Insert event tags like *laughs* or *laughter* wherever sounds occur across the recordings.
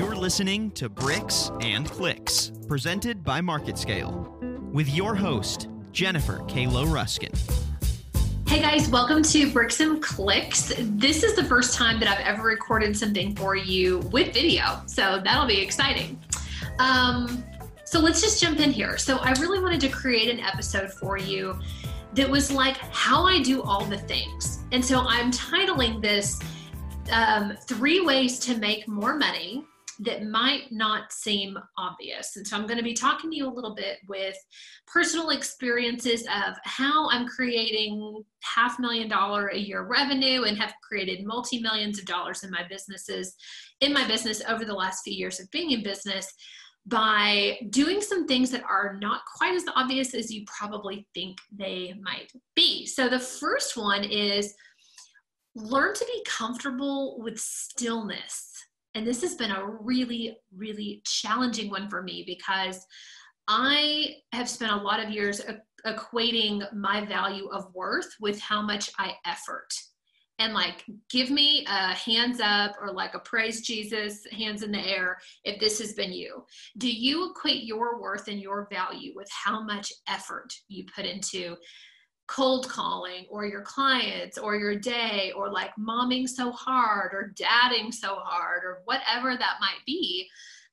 You're listening to Bricks and Clicks, presented by MarketScale, with your host, Jennifer Kalo Ruscin. Hey guys, welcome to Bricks and Clicks. This is the first time that I've ever recorded something for you with video, so that'll be exciting. Um, so let's just jump in here. So I really wanted to create an episode for you that was like how I do all the things. And so I'm titling this um, Three Ways to Make More Money that might not seem obvious. And so I'm going to be talking to you a little bit with personal experiences of how I'm creating half million dollar a year revenue and have created multi millions of dollars in my businesses, in my business over the last few years of being in business by doing some things that are not quite as obvious as you probably think they might be. So the first one is learn to be comfortable with stillness and this has been a really, really challenging one for me because I have spent a lot of years equating my value of worth with how much I effort. And like, give me a hands up or like a praise Jesus, hands in the air, if this has been you. Do you equate your worth and your value with how much effort you put into cold calling or your clients or your day or like momming so hard or dadding so hard or whatever that might be,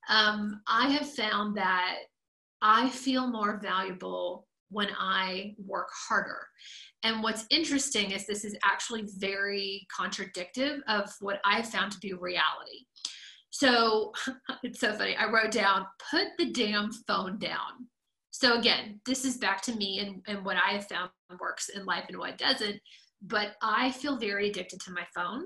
um, I have found that I feel more valuable when I work harder. And what's interesting is this is actually very contradictive of what I found to be reality. So *laughs* it's so funny. I wrote down, put the damn phone down. So again, this is back to me and, and what I have found works in life and what doesn't. But I feel very addicted to my phone.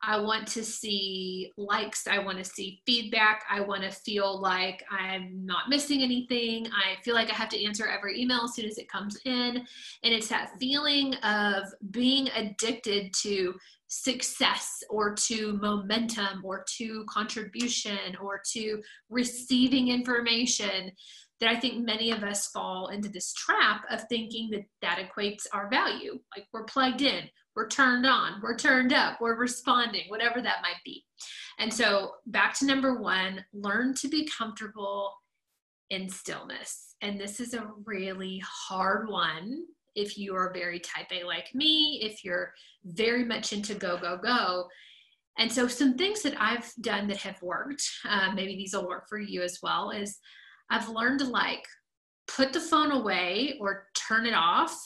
I want to see likes. I want to see feedback. I want to feel like I'm not missing anything. I feel like I have to answer every email as soon as it comes in. And it's that feeling of being addicted to success or to momentum or to contribution or to receiving information that I think many of us fall into this trap of thinking that that equates our value. Like we're plugged in, we're turned on, we're turned up, we're responding, whatever that might be. And so, back to number one learn to be comfortable in stillness. And this is a really hard one if you are very type A like me, if you're very much into go, go, go. And so, some things that I've done that have worked, uh, maybe these will work for you as well, is I've learned to like put the phone away or turn it off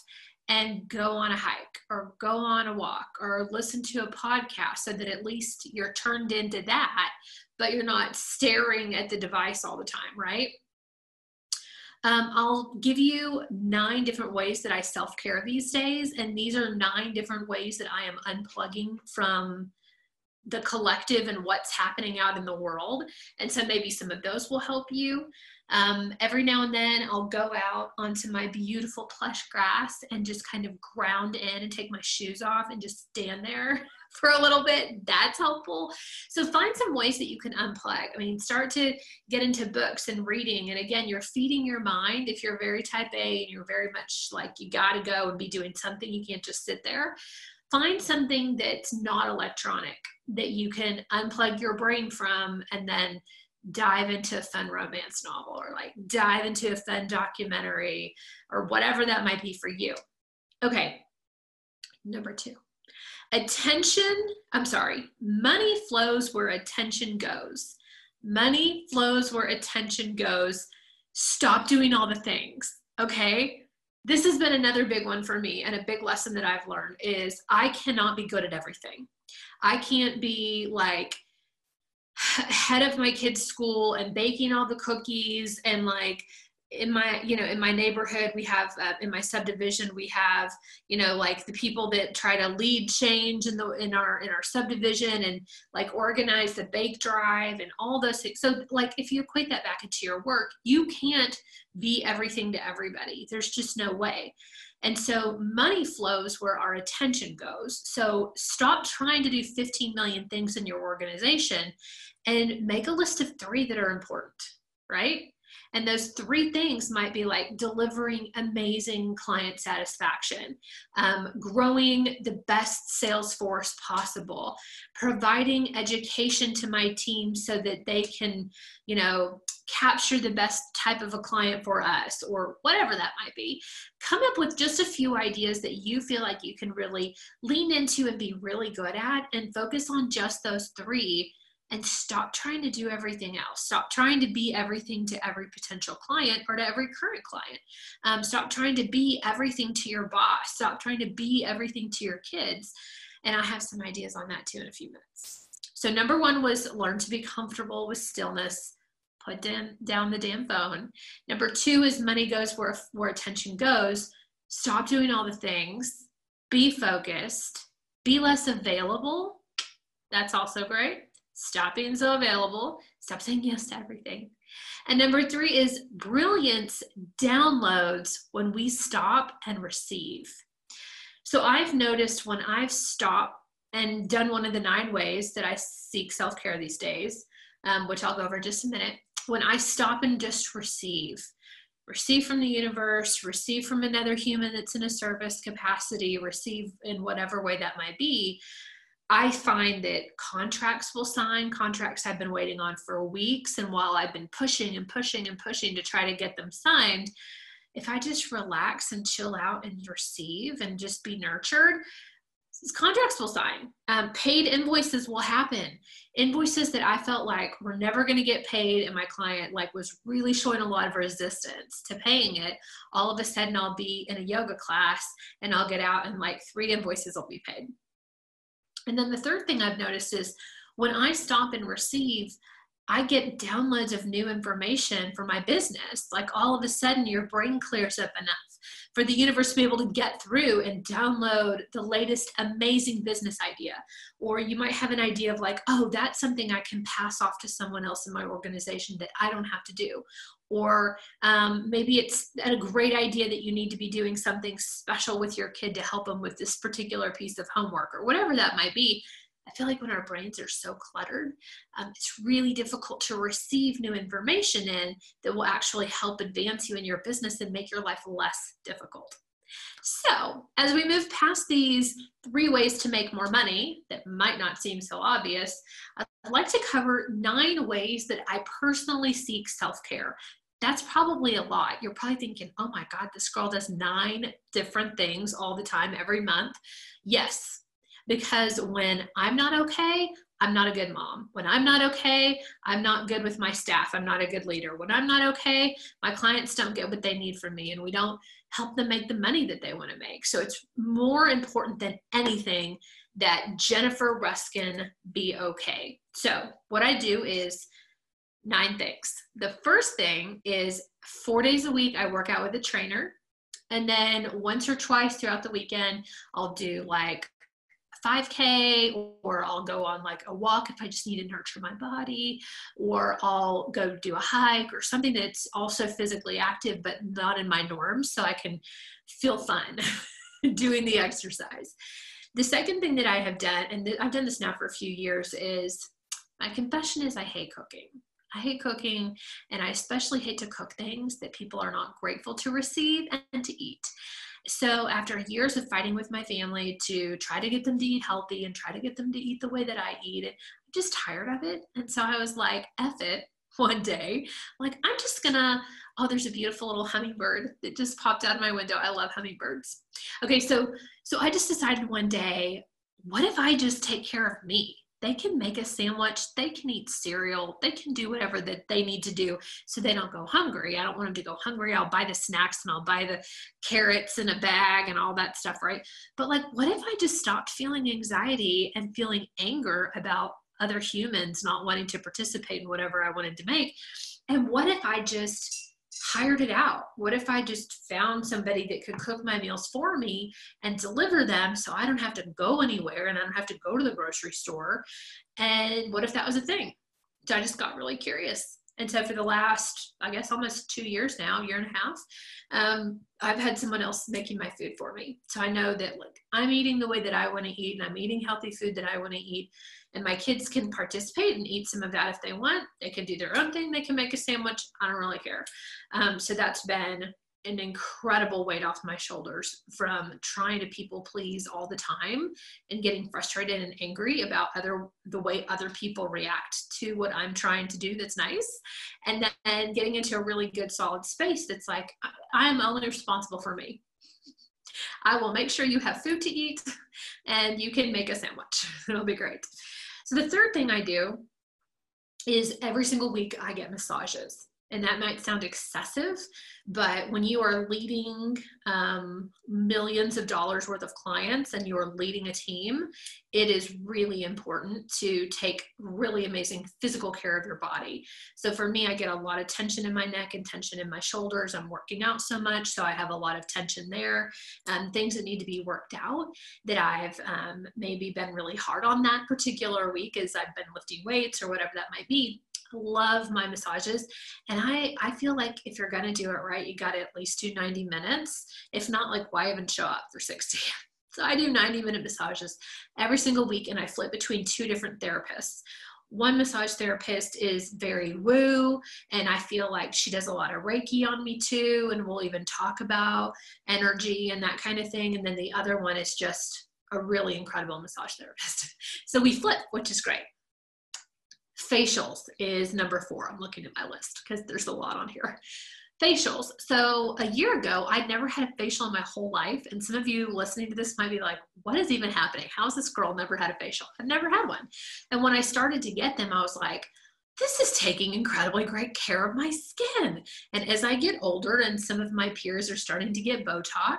and go on a hike or go on a walk or listen to a podcast so that at least you're turned into that, but you're not staring at the device all the time, right? Um, I'll give you nine different ways that I self care these days, and these are nine different ways that I am unplugging from the collective and what's happening out in the world. And so maybe some of those will help you. Um, every now and then I'll go out onto my beautiful plush grass and just kind of ground in and take my shoes off and just stand there *laughs* for a little bit. That's helpful. So find some ways that you can unplug. I mean, start to get into books and reading. And again, you're feeding your mind. If you're very type A and you're very much like you got to go and be doing something, you can't just sit there. Find something that's not electronic that you can unplug your brain from and then dive into a fun romance novel or like dive into a fun documentary or whatever that might be for you. Okay, number two. Attention, I'm sorry, money flows where attention goes. Money flows where attention goes. Stop doing all the things, okay? This has been another big one for me and a big lesson that I've learned is I cannot be good at everything. I can't be like *sighs* head of my kids' school and baking all the cookies and like in my you know in my neighborhood we have uh, in my subdivision we have you know like the people that try to lead change in the in our in our subdivision and like organize the bake drive and all those things so like if you equate that back into your work you can't be everything to everybody there's just no way and so money flows where our attention goes. So stop trying to do 15 million things in your organization and make a list of three that are important, right? And those three things might be like delivering amazing client satisfaction, um, growing the best sales force possible, providing education to my team so that they can, you know, capture the best type of a client for us or whatever that might be. Come up with just a few ideas that you feel like you can really lean into and be really good at and focus on just those three and stop trying to do everything else. Stop trying to be everything to every potential client or to every current client. Um, stop trying to be everything to your boss. Stop trying to be everything to your kids. And I have some ideas on that too in a few minutes. So, number one was learn to be comfortable with stillness. Put down, down the damn phone. Number two is money goes where, where attention goes. Stop doing all the things. Be focused. Be less available. That's also great Stop being so available. Stop saying yes to everything. And number three is brilliance downloads when we stop and receive. So I've noticed when I've stopped and done one of the nine ways that I seek self care these days, um, which I'll go over in just a minute, when I stop and just receive, receive from the universe, receive from another human that's in a service capacity, receive in whatever way that might be, I find that contracts will sign. Contracts I've been waiting on for weeks. And while I've been pushing and pushing and pushing to try to get them signed, if I just relax and chill out and receive and just be nurtured, contracts will sign. Um, paid invoices will happen. Invoices that I felt like were never going to get paid, and my client like was really showing a lot of resistance to paying it. All of a sudden, I'll be in a yoga class and I'll get out, and like three invoices will be paid. And then the third thing I've noticed is when I stop and receive, I get downloads of new information for my business. Like all of a sudden, your brain clears up enough for the universe to be able to get through and download the latest amazing business idea. Or you might have an idea of, like, oh, that's something I can pass off to someone else in my organization that I don't have to do. Or um, maybe it's a great idea that you need to be doing something special with your kid to help them with this particular piece of homework or whatever that might be I feel like when our brains are so cluttered, um, it's really difficult to receive new information in that will actually help advance you in your business and make your life less difficult. So, as we move past these three ways to make more money that might not seem so obvious, I'd like to cover nine ways that I personally seek self care. That's probably a lot. You're probably thinking, oh my God, this girl does nine different things all the time, every month. Yes, because when I'm not okay, I'm not a good mom. When I'm not okay, I'm not good with my staff. I'm not a good leader. When I'm not okay, my clients don't get what they need from me and we don't help them make the money that they want to make. So it's more important than anything that Jennifer Ruscin be okay. So what I do is nine things. The first thing is four days a week, I work out with a trainer. And then once or twice throughout the weekend, I'll do like 5K, or I'll go on like a walk if I just need to nurture my body, or I'll go do a hike or something that's also physically active but not in my norms so I can feel fun *laughs* doing the exercise. The second thing that I have done, and I've done this now for a few years, is my confession is I hate cooking. I hate cooking, and I especially hate to cook things that people are not grateful to receive and to eat. So, after years of fighting with my family to try to get them to eat healthy and try to get them to eat the way that I eat, I'm just tired of it. And so I was like, F it *laughs* one day. Like, I'm just gonna, oh, there's a beautiful little hummingbird that just popped out of my window. I love hummingbirds. Okay, so so I just decided one day, what if I just take care of me? They can make a sandwich, they can eat cereal, they can do whatever that they need to do so they don't go hungry. I don't want them to go hungry. I'll buy the snacks and I'll buy the carrots in a bag and all that stuff, right? But like, what if I just stopped feeling anxiety and feeling anger about other humans not wanting to participate in whatever I wanted to make? And what if I just hired it out? What if I just found somebody that could cook my meals for me and deliver them so I don't have to go anywhere and I don't have to go to the grocery store? And what if that was a thing? So I just got really curious. And so for the last, I guess, almost two years now, year and a half, um, I've had someone else making my food for me. So I know that like I'm eating the way that I want to eat, and I'm eating healthy food that I want to eat. And my kids can participate and eat some of that if they want. They can do their own thing. They can make a sandwich. I don't really care. Um, so that's been an incredible weight off my shoulders from trying to people please all the time and getting frustrated and angry about other the way other people react to what I'm trying to do that's nice and then getting into a really good solid space that's like I am only responsible for me. I will make sure you have food to eat and you can make a sandwich. *laughs* It'll be great. So the third thing I do is every single week I get massages and that might sound excessive, but when you are leading um, millions of dollars worth of clients and you are leading a team, it is really important to take really amazing physical care of your body. So for me, I get a lot of tension in my neck and tension in my shoulders. I'm working out so much, so I have a lot of tension there. Um, things that need to be worked out that I've um, maybe been really hard on that particular week as I've been lifting weights or whatever that might be love my massages. And i i feel like if you're gonna do it right you got to at least do 90 minutes if not like why even show up for 60 *laughs* so i do 90 minute massages every single week and i flip between two different therapists. One massage therapist is very woo and i feel like she does a lot of reiki on me too and we'll even talk about energy and that kind of thing. And then the other one is just a really incredible massage therapist. *laughs* So we flip which is great Facials is number four. I'm looking at my list because there's a lot on here. Facials. So a year ago, I'd never had a facial in my whole life. And some of you listening to this might be like, what is even happening? How's this girl never had a facial? I've never had one. And when I started to get them, I was like, this is taking incredibly great care of my skin. And as I get older and some of my peers are starting to get Botox,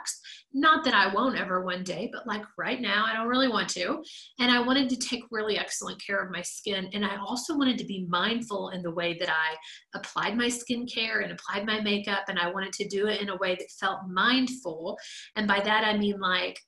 not that I won't ever one day, but like right now, I don't really want to. And I wanted to take really excellent care of my skin. And I also wanted to be mindful in the way that I applied my skincare and applied my makeup. And I wanted to do it in a way that felt mindful. And by that, I mean like,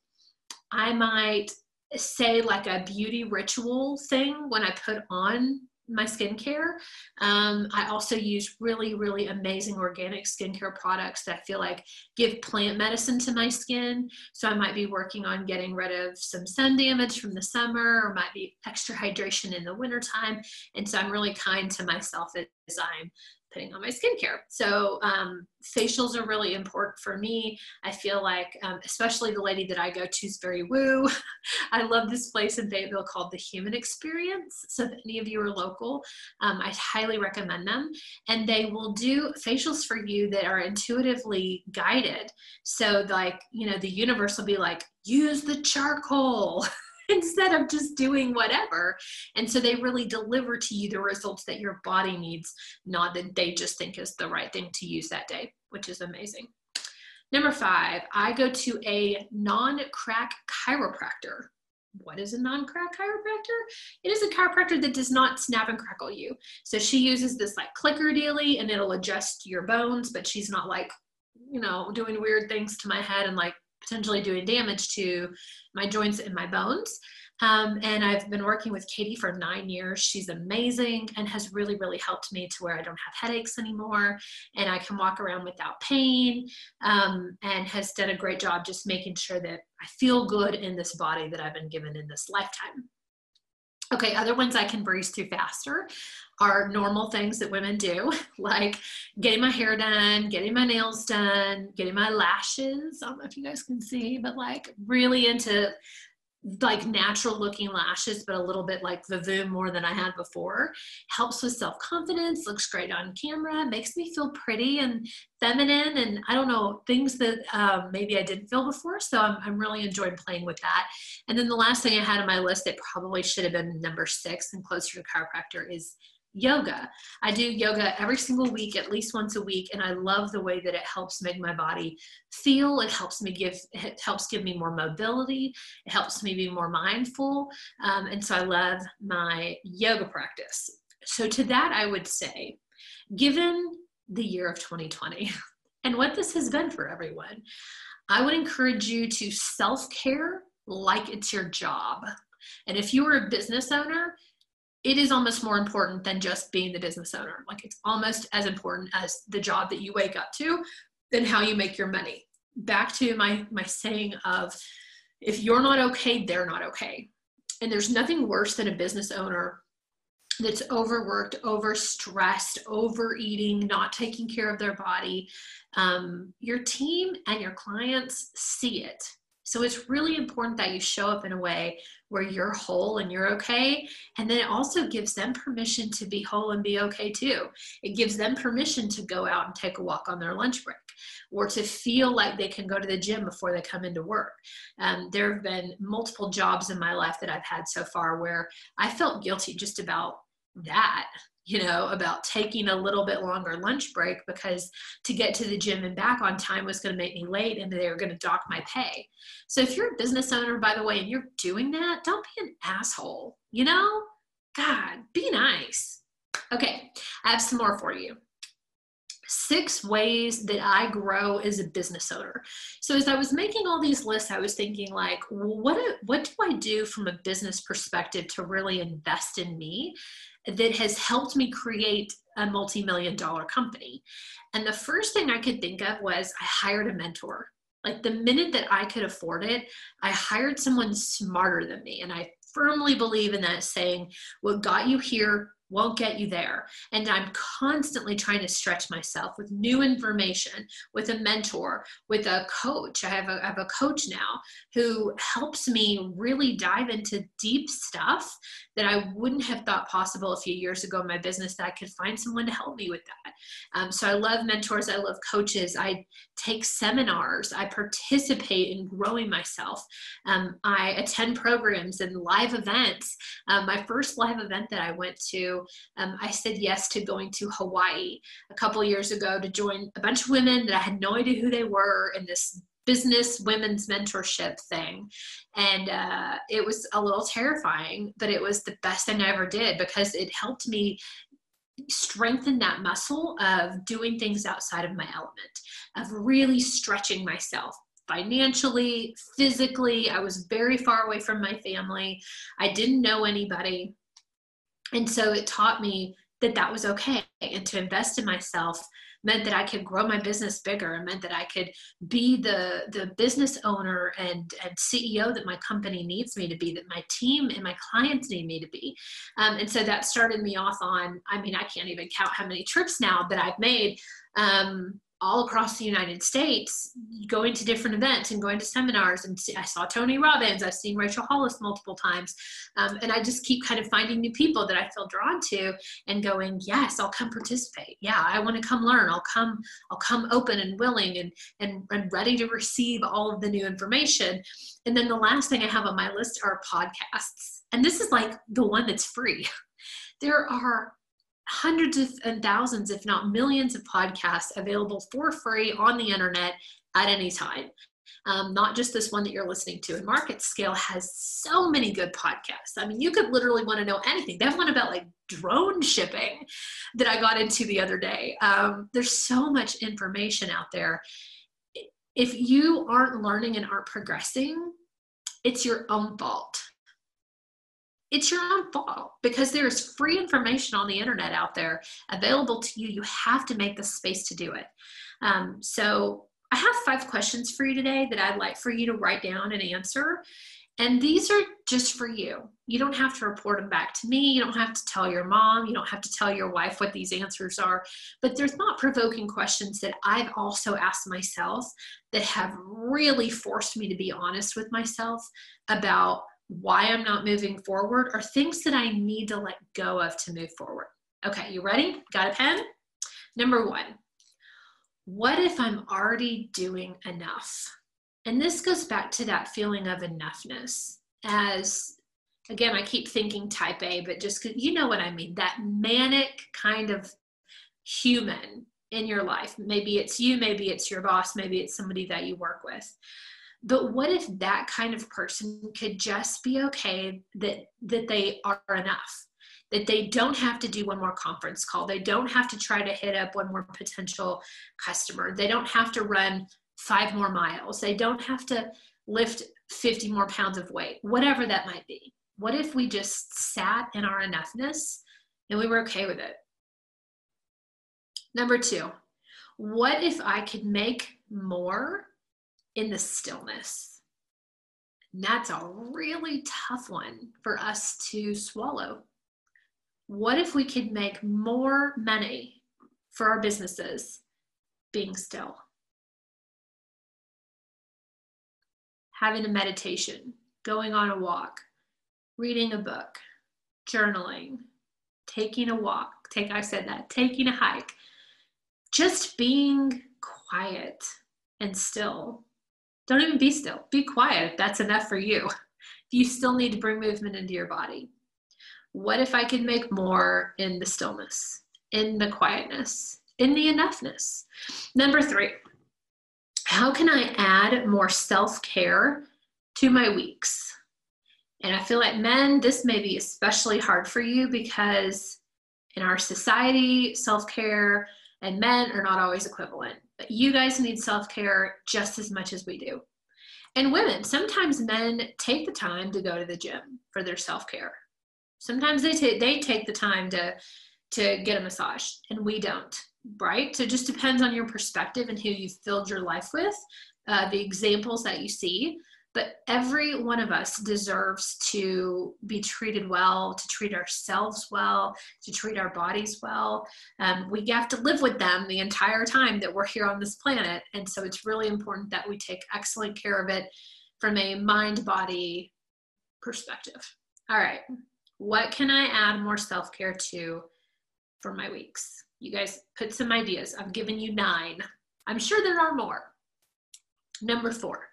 I might say like a beauty ritual thing when I put on my skincare. Um, I also use really, really amazing organic skincare products that I feel like give plant medicine to my skin. So I might be working on getting rid of some sun damage from the summer or might be extra hydration in the wintertime. And so I'm really kind to myself as I'm putting on my skincare. So um, facials are really important for me. I feel like, um, especially the lady that I go to is very woo. *laughs* I love this place in Fayetteville called the Human Experience. So if any of you are local, um, I highly recommend them. And they will do facials for you that are intuitively guided. So like, you know, the universe will be like, use the charcoal. *laughs* *laughs* instead of just doing whatever. And so they really deliver to you the results that your body needs, not that they just think is the right thing to use that day, which is amazing. Number five, I go to a non crack chiropractor. What is a non crack chiropractor? It is a chiropractor that does not snap and crackle you. So she uses this like clicker dealy and it'll adjust your bones, but she's not like, you know, doing weird things to my head and like potentially doing damage to my joints and my bones. Um, and I've been working with Katie for nine years. She's amazing and has really, really helped me to where I don't have headaches anymore and I can walk around without pain um, and has done a great job just making sure that I feel good in this body that I've been given in this lifetime. Okay, other ones I can breeze through faster are normal things that women do, *laughs* like getting my hair done, getting my nails done, getting my lashes. I don't know if you guys can see, but like really into like natural looking lashes, but a little bit like Vavoom more than I had before. Helps with self confidence, looks great on camera, makes me feel pretty and feminine, and I don't know, things that um, maybe I didn't feel before. So I'm, I'm really enjoying playing with that. And then the last thing I had on my list that probably should have been number six and closer to chiropractor is yoga. I do yoga every single week, at least once a week, and I love the way that it helps make my body feel. It helps me give it helps give me more mobility. It helps me be more mindful, um, and so I love my yoga practice. So to that, I would say, given the year of 2020 *laughs* and what this has been for everyone, I would encourage you to self care like it's your job. And if you are a business owner, it is almost more important than just being the business owner. Like it's almost as important as the job that you wake up to than how you make your money. Back to my my saying of if you're not okay, they're not okay. And there's nothing worse than a business owner that's overworked, overstressed, overeating, not taking care of their body. Um, your team and your clients see it. So it's really important that you show up in a way where you're whole and you're okay. And then it also gives them permission to be whole and be okay too. It gives them permission to go out and take a walk on their lunch break or to feel like they can go to the gym before they come into work. Um, there have been multiple jobs in my life that I've had so far where I felt guilty just about that you know, about taking a little bit longer lunch break because to get to the gym and back on time was going to make me late and they were going to dock my pay. So if you're a business owner, by the way, and you're doing that, don't be an asshole, you know? God, be nice. Okay, I have some more for you. Six ways that I grow as a business owner. So as I was making all these lists, I was thinking like, what what do I do from a business perspective to really invest in me? that has helped me create a multi-million dollar company. And the first thing I could think of was I hired a mentor. Like the minute that I could afford it, I hired someone smarter than me. And I firmly believe in that saying, what got you here won't get you there. And I'm constantly trying to stretch myself with new information, with a mentor, with a coach. I have a, I have a coach now who helps me really dive into deep stuff that I wouldn't have thought possible a few years ago in my business that I could find someone to help me with that. Um, so I love mentors, I love coaches, I take seminars, I participate in growing myself. Um, I attend programs and live events. Um, my first live event that I went um, I said yes to going to Hawaii a couple years ago to join a bunch of women that I had no idea who they were in this business women's mentorship thing. And uh, it was a little terrifying, but it was the best thing I ever did because it helped me strengthen that muscle of doing things outside of my element, of really stretching myself financially, physically. I was very far away from my family. I didn't know anybody. And so it taught me that that was okay and to invest in myself meant that I could grow my business bigger. It meant that I could be the the business owner and, and CEO that my company needs me to be, that my team and my clients need me to be. Um, and so that started me off on, I mean, I can't even count how many trips now that I've made. Um, all across the United States, going to different events and going to seminars. And I saw Tony Robbins, I've seen Rachel Hollis multiple times. Um, and I just keep kind of finding new people that I feel drawn to and going, yes, I'll come participate. Yeah, I want to come learn. I'll come, I'll come open and willing and, and, and ready to receive all of the new information. And then the last thing I have on my list are podcasts. And this is like the one that's free. *laughs* There are hundreds of, and thousands, if not millions, of podcasts available for free on the internet at any time. Um, not just this one that you're listening to. And Market Scale has so many good podcasts. I mean, you could literally want to know anything. They have one about like drone shipping that I got into the other day. Um, there's so much information out there. If you aren't learning and aren't progressing, it's your own fault it's your own fault because there is free information on the internet out there available to you. You have to make the space to do it. Um, so, I have five questions for you today that I'd like for you to write down and answer. And these are just for you. You don't have to report them back to me. You don't have to tell your mom. You don't have to tell your wife what these answers are. But there's not provoking questions that I've also asked myself that have really forced me to be honest with myself about why I'm not moving forward, or things that I need to let go of to move forward. Okay, you ready? Got a pen? Number one, what if I'm already doing enough? And this goes back to that feeling of enoughness. As again, I keep thinking type A, but just you know what I mean that manic kind of human in your life. Maybe it's you, maybe it's your boss, maybe it's somebody that you work with but what if that kind of person could just be okay that that they are enough that they don't have to do one more conference call they don't have to try to hit up one more potential customer they don't have to run five more miles they don't have to lift 50 more pounds of weight whatever that might be What if we just sat in our enoughness and we were okay with it? Number two, what if I could make more in the stillness? And that's a really tough one for us to swallow. What if we could make more money for our businesses being still? Having a meditation, going on a walk, reading a book, journaling, taking a walk, take I said that, taking a hike, just being quiet and still. Don't even be still. Be quiet. That's enough for you. *laughs* You still need to bring movement into your body. What if I could make more in the stillness, in the quietness, in the enoughness? Number three, how can I add more self care to my weeks? And I feel like men, this may be especially hard for you because in our society, self care and men are not always equivalent. You guys need self care just as much as we do. And women, sometimes men take the time to go to the gym for their self care. Sometimes they, t- they take the time to, to get a massage, and we don't, right? So it just depends on your perspective and who you've filled your life with, uh, the examples that you see but every one of us deserves to be treated well, to treat ourselves well, to treat our bodies well. Um, we have to live with them the entire time that we're here on this planet. And so it's really important that we take excellent care of it from a mind body perspective. All right, what can I add more self care to for my weeks? You guys put some ideas. I've given you nine. I'm sure there are more. Number four,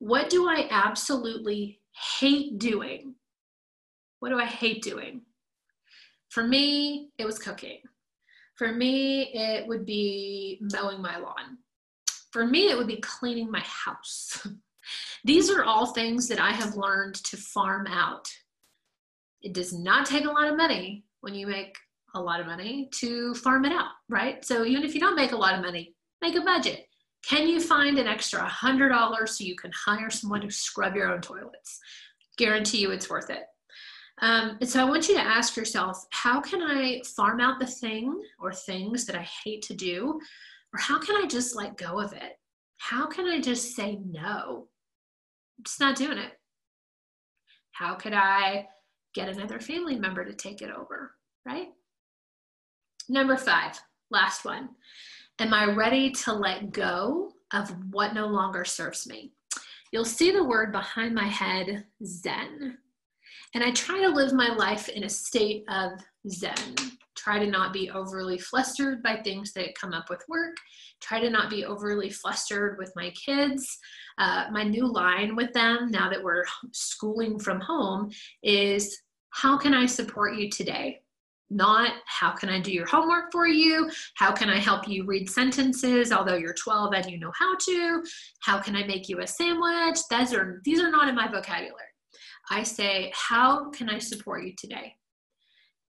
what do I absolutely hate doing? What do I hate doing? For me, it was cooking. For me, it would be mowing my lawn. For me, it would be cleaning my house. *laughs* These are all things that I have learned to farm out. It does not take a lot of money when you make a lot of money to farm it out, right? So even if you don't make a lot of money, make a budget. Can you find an extra $100 so you can hire someone to scrub your own toilets? Guarantee you it's worth it. Um, and so I want you to ask yourself how can I farm out the thing or things that I hate to do? Or how can I just let go of it? How can I just say no? I'm just not doing it. How could I get another family member to take it over? Right? Number five, last one. Am I ready to let go of what no longer serves me? You'll see the word behind my head, Zen. And I try to live my life in a state of Zen. Try to not be overly flustered by things that come up with work. Try to not be overly flustered with my kids. Uh, my new line with them, now that we're schooling from home, is how can I support you today? Not how can I do your homework for you? How can I help you read sentences although you're 12 and you know how to? How can I make you a sandwich? Those are these are not in my vocabulary. I say, how can I support you today?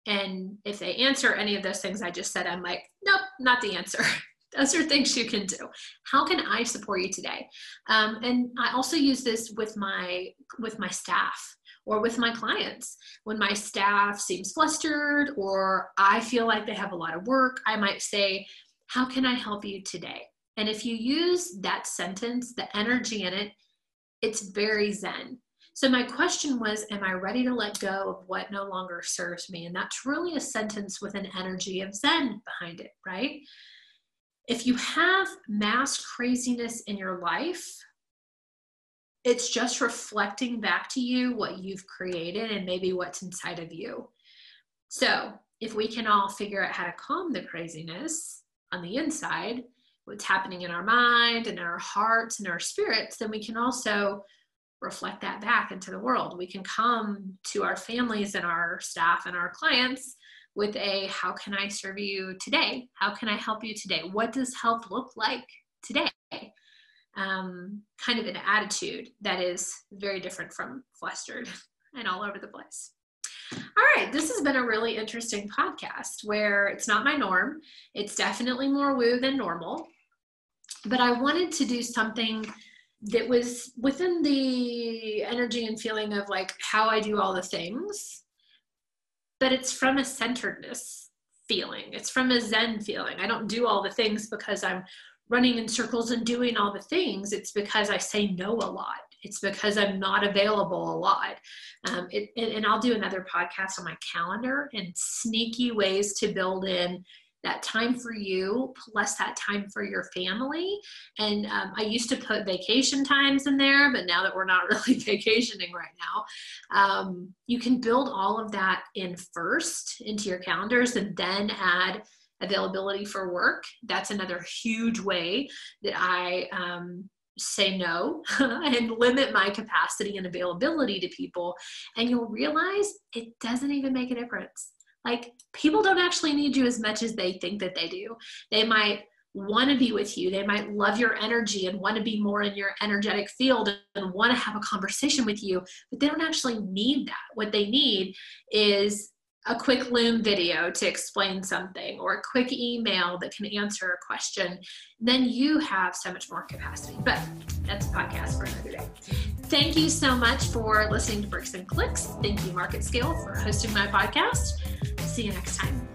And if they answer any of those things I just said, I'm like, nope, not the answer. *laughs* those are things you can do. How can I support you today? Um, and I also use this with my with my staff or with my clients. When my staff seems flustered or I feel like they have a lot of work, I might say, How can I help you today? And if you use that sentence, the energy in it, it's very zen. So my question was, Am I ready to let go of what no longer serves me? And that's really a sentence with an energy of zen behind it, right? If you have mass craziness in your life, it's just reflecting back to you what you've created and maybe what's inside of you. So, if we can all figure out how to calm the craziness on the inside, what's happening in our mind and our hearts and our spirits, then we can also reflect that back into the world. We can come to our families and our staff and our clients with a how can I serve you today? How can I help you today? What does help look like today? Um, kind of an attitude that is very different from flustered *laughs* and all over the place. All right, this has been a really interesting podcast where it's not my norm. It's definitely more woo than normal, but I wanted to do something that was within the energy and feeling of like how I do all the things, but it's from a centeredness feeling. It's from a Zen feeling. I don't do all the things because I'm running in circles and doing all the things. It's because I say no a lot. It's because I'm not available a lot. Um, it, and, I'll do another podcast on my calendar and sneaky ways to build in that time for you plus that time for your family. And um, I used to put vacation times in there, but now that we're not *laughs* really vacationing right now, um, you can build all of that in first into your calendars and then add availability for work. That's another huge way that I um, say no *laughs* and limit my capacity and availability to people. And you'll realize it doesn't even make a difference. Like people don't actually need you as much as they think that they do. They might want to be with you. They might love your energy and want to be more in your energetic field and want to have a conversation with you, but they don't actually need that. What they need is a quick Loom video to explain something or a quick email that can answer a question, then you have so much more capacity. But that's a podcast for another day. Thank you so much for listening to Bricks and Clicks. Thank you, Market Scale, for hosting my podcast. See you next time.